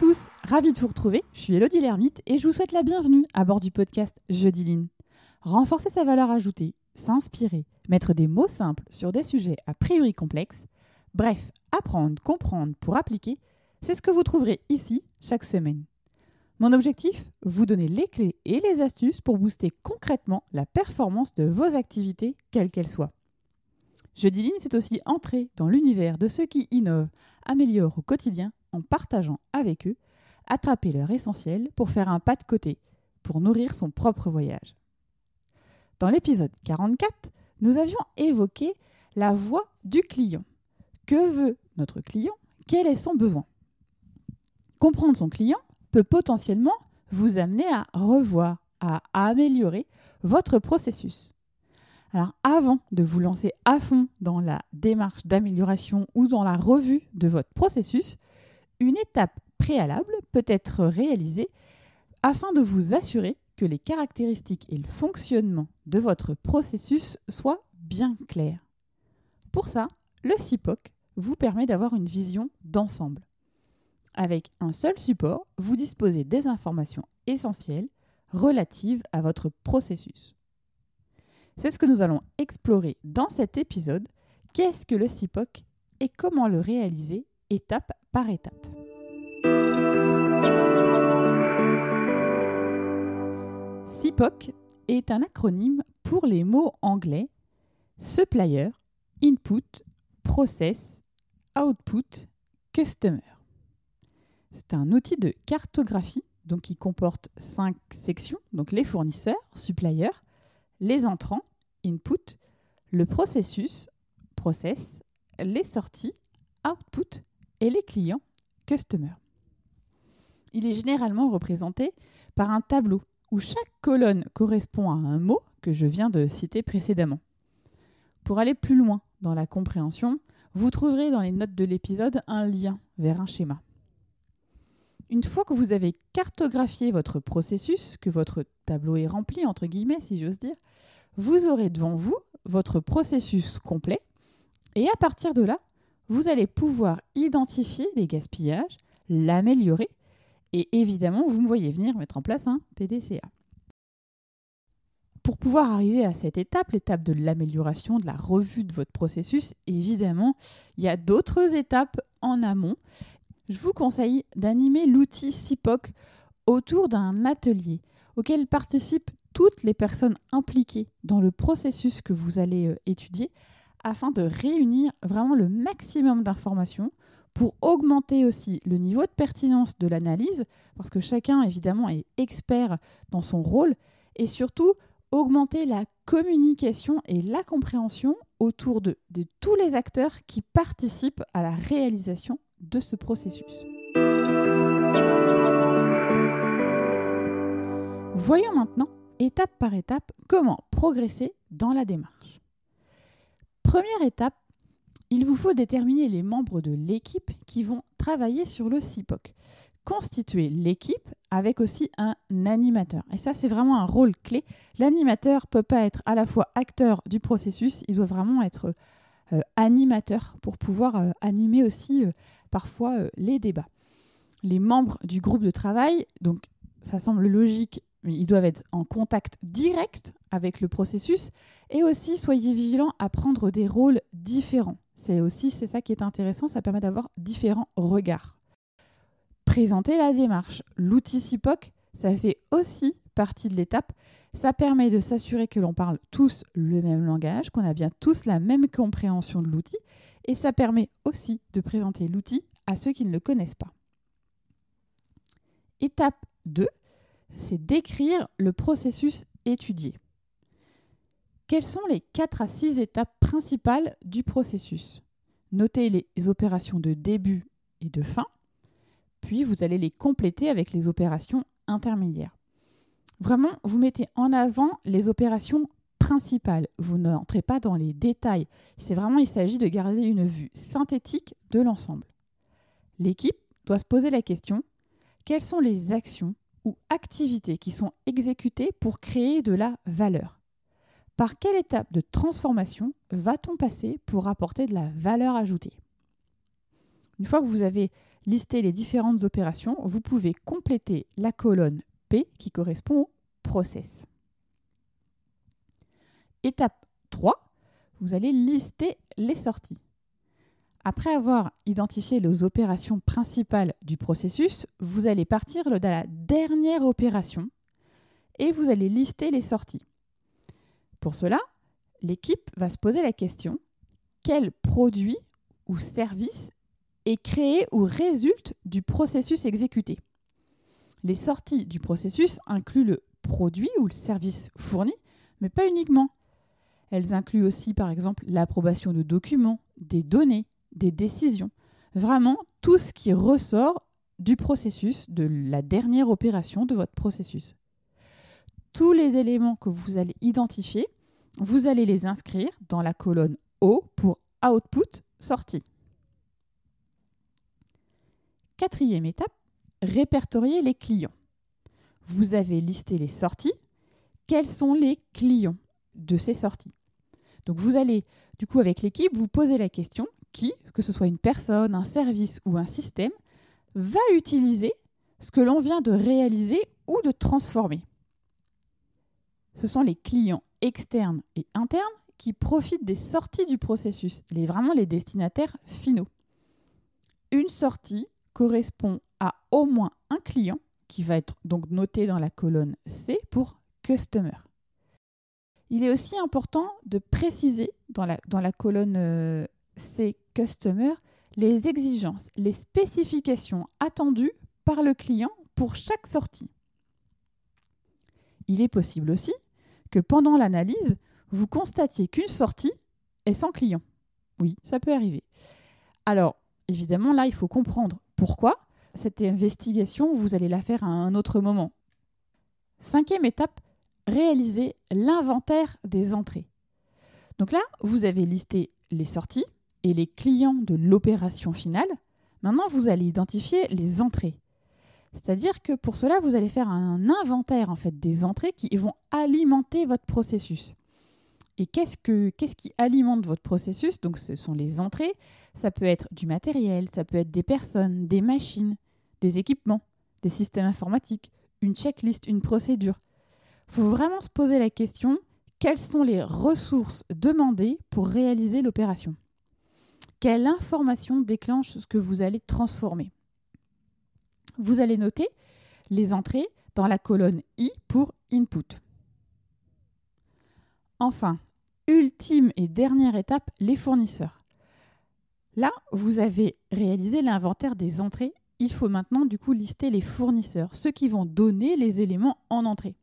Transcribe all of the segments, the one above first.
tous, ravi de vous retrouver. Je suis Elodie Lermite et je vous souhaite la bienvenue à bord du podcast Jeudi Line. Renforcer sa valeur ajoutée, s'inspirer, mettre des mots simples sur des sujets a priori complexes, bref, apprendre, comprendre pour appliquer, c'est ce que vous trouverez ici chaque semaine. Mon objectif Vous donner les clés et les astuces pour booster concrètement la performance de vos activités, quelles qu'elles soient. Jeudi Ligne, c'est aussi entrer dans l'univers de ceux qui innovent, améliorent au quotidien en partageant avec eux, attraper leur essentiel pour faire un pas de côté, pour nourrir son propre voyage. Dans l'épisode 44, nous avions évoqué la voix du client. Que veut notre client? Quel est son besoin? Comprendre son client peut potentiellement vous amener à revoir, à améliorer votre processus. Alors avant de vous lancer à fond dans la démarche d'amélioration ou dans la revue de votre processus, une étape préalable peut être réalisée afin de vous assurer que les caractéristiques et le fonctionnement de votre processus soient bien clairs. Pour ça, le CIPOC vous permet d'avoir une vision d'ensemble. Avec un seul support, vous disposez des informations essentielles relatives à votre processus. C'est ce que nous allons explorer dans cet épisode. Qu'est-ce que le CIPOC et comment le réaliser étape par étape. CIPOC est un acronyme pour les mots anglais Supplier, Input, Process, Output, Customer. C'est un outil de cartographie donc qui comporte cinq sections, donc les fournisseurs, suppliers, les entrants, input, le processus, process, les sorties, output et les clients, customer. Il est généralement représenté par un tableau où chaque colonne correspond à un mot que je viens de citer précédemment. Pour aller plus loin dans la compréhension, vous trouverez dans les notes de l'épisode un lien vers un schéma. Une fois que vous avez cartographié votre processus, que votre tableau est rempli, entre guillemets, si j'ose dire, vous aurez devant vous votre processus complet et à partir de là, vous allez pouvoir identifier les gaspillages, l'améliorer et évidemment, vous me voyez venir mettre en place un PDCA. Pour pouvoir arriver à cette étape, l'étape de l'amélioration, de la revue de votre processus, évidemment, il y a d'autres étapes en amont je vous conseille d'animer l'outil CIPOC autour d'un atelier auquel participent toutes les personnes impliquées dans le processus que vous allez euh, étudier afin de réunir vraiment le maximum d'informations pour augmenter aussi le niveau de pertinence de l'analyse, parce que chacun évidemment est expert dans son rôle, et surtout augmenter la communication et la compréhension autour de, tous les acteurs qui participent à la réalisation de ce processus. Voyons maintenant, étape par étape, comment progresser dans la démarche. Première étape, il vous faut déterminer les membres de l'équipe qui vont travailler sur le CIPOC. Constituer l'équipe avec aussi un animateur. Et ça, c'est vraiment un rôle clé. L'animateur peut pas être à la fois acteur du processus, il doit vraiment être euh, animateur pour pouvoir euh, animer aussi euh, parfois les débats. Les membres du groupe de travail, donc ça semble logique, ils doivent être en contact direct avec le processus et aussi soyez vigilants à prendre des rôles différents. C'est aussi c'est ça qui est intéressant, ça permet d'avoir différents regards. Présenter la démarche, l'outil CIPOC, ça fait aussi partie de l'étape ça permet de s'assurer que l'on parle tous le même langage, qu'on a bien tous la même compréhension de l'outil, et ça permet aussi de présenter l'outil à ceux qui ne le connaissent pas. Étape 2, c'est d'écrire le processus étudié. Quelles sont les 4 à 6 étapes principales du processus? Notez les opérations de début et de fin, puis vous allez les compléter avec les opérations intermédiaires. Vraiment, vous mettez en avant les opérations principales. Vous n'entrez pas dans les détails. C'est vraiment, il s'agit de garder une vue synthétique de l'ensemble. L'équipe doit se poser la question quelles sont les actions ou activités qui sont exécutées pour créer de la valeur Par quelle étape de transformation va-t-on passer pour apporter de la valeur ajoutée? Une fois que vous avez listé les différentes opérations, vous pouvez compléter la colonne P qui correspond au process. Étape 3, vous allez lister les sorties. Après avoir identifié les opérations principales du processus, vous allez partir de la dernière opération et vous allez lister les sorties. Pour cela, l'équipe va se poser la question quel produit ou service est créé ou résulte du processus exécuté? Les sorties du processus incluent le produit ou le service fourni, mais pas uniquement. Elles incluent aussi par exemple l'approbation de documents, des données, des décisions, vraiment tout ce qui ressort du processus, de la dernière opération de votre processus. Tous les éléments que vous allez identifier, vous allez les inscrire dans la colonne O pour Output sortie. Quatrième étape, répertorier les clients. Vous avez listé les sorties. Quels sont les clients de ces sorties? Donc vous allez, du coup, avec l'équipe, vous poser la question qui, que ce soit une personne, un service ou un système, va utiliser ce que l'on vient de réaliser ou de transformer. Ce sont les clients externes et internes qui profitent des sorties du processus, les, vraiment les destinataires finaux. Une sortie correspond à au moins un client qui va être donc noté dans la colonne C pour Customer. Il est aussi important de préciser dans la, dans la colonne euh, C Customer les exigences, les spécifications attendues par le client pour chaque sortie. Il est possible aussi que pendant l'analyse, vous constatiez qu'une sortie est sans client. Oui, ça peut arriver. Alors, évidemment, là, il faut comprendre pourquoi. Cette investigation, vous allez la faire à un autre moment. Cinquième étape, réaliser l'inventaire des entrées. Donc là, vous avez listé les sorties et les clients de l'opération finale. Maintenant, vous allez identifier les entrées. C'est-à-dire que pour cela, vous allez faire un inventaire en fait des entrées qui vont alimenter votre processus. Et qu'est-ce, que, qu'est-ce qui alimente votre processus? Donc ce sont les entrées, ça peut être du matériel, ça peut être des personnes, des machines, des équipements, des systèmes informatiques, une checklist, une procédure. Il faut vraiment se poser la question, quelles sont les ressources demandées pour réaliser l'opération? Quelle information déclenche ce que vous allez transformer vous allez noter les entrées dans la colonne I pour Input. Enfin, ultime et dernière étape, les fournisseurs. Là, vous avez réalisé l'inventaire des entrées. Il faut maintenant du coup lister les fournisseurs, ceux qui vont donner les éléments en entrée.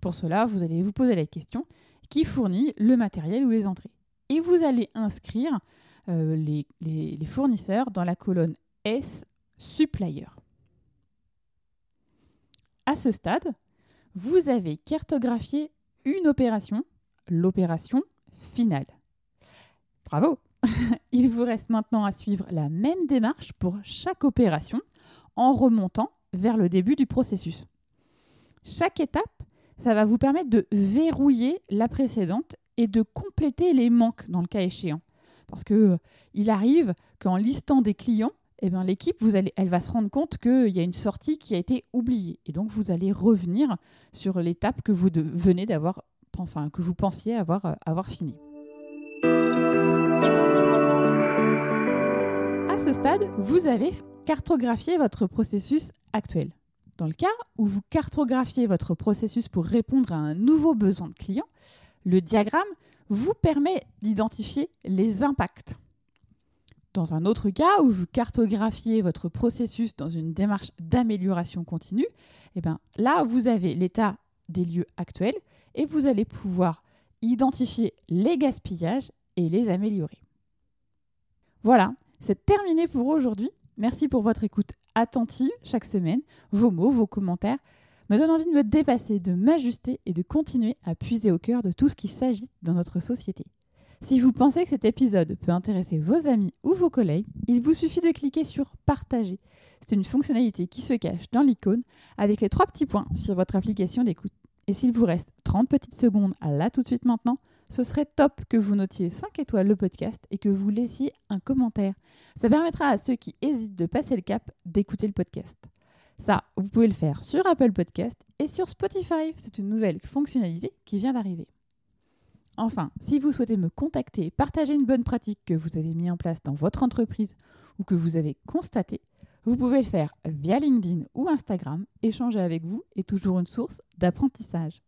Pour cela, vous allez vous poser la question qui fournit le matériel ou les entrées? Et vous allez inscrire euh, les, fournisseurs dans la colonne S Supplier. À ce stade, vous avez cartographié une opération, l'opération finale. Bravo Il vous reste maintenant à suivre la même démarche pour chaque opération en remontant vers le début du processus. Chaque étape, ça va vous permettre de verrouiller la précédente et de compléter les manques dans le cas échéant. Parce que euh, il arrive qu'en listant des clients, eh ben, l'équipe, elle va se rendre compte qu'il y a une sortie qui a été oubliée. Et donc, vous allez revenir sur l'étape que vous d'avoir, enfin, que vous pensiez avoir, euh, avoir fini. À ce stade, vous avez cartographié votre processus actuel. Dans le cas où vous cartographiez votre processus pour répondre à un nouveau besoin de client, le diagramme vous permet d'identifier les impacts. Dans un autre cas où vous cartographiez votre processus dans une démarche d'amélioration continue, eh ben, là, vous avez l'état des lieux actuels et vous allez pouvoir identifier les gaspillages et les améliorer. Voilà, c'est terminé pour aujourd'hui. Merci pour votre écoute attentive chaque semaine. Vos mots, vos commentaires me donnent envie de me dépasser, de m'ajuster et de continuer à puiser au cœur de tout ce qui s'agit dans notre société. Si vous pensez que cet épisode peut intéresser vos amis ou vos collègues, il vous suffit de cliquer sur Partager. C'est une fonctionnalité qui se cache dans l'icône avec les trois petits points sur votre application d'écoute. Et s'il vous reste 30 petites secondes là tout de suite maintenant, ce serait top que vous notiez 5 étoiles le podcast et que vous laissiez un commentaire. Ça permettra à ceux qui hésitent de passer le cap d'écouter le podcast. Ça, vous pouvez le faire sur Apple Podcast et sur Spotify. C'est une nouvelle fonctionnalité qui vient d'arriver. Enfin, si vous souhaitez me contacter, partager une bonne pratique que vous avez mis en place dans votre entreprise ou que vous avez constatée, vous pouvez le faire via LinkedIn ou Instagram. Échanger avec vous est toujours une source d'apprentissage.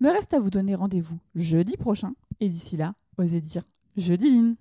Me reste à vous donner rendez-vous jeudi prochain et d'ici là, osez dire jeudi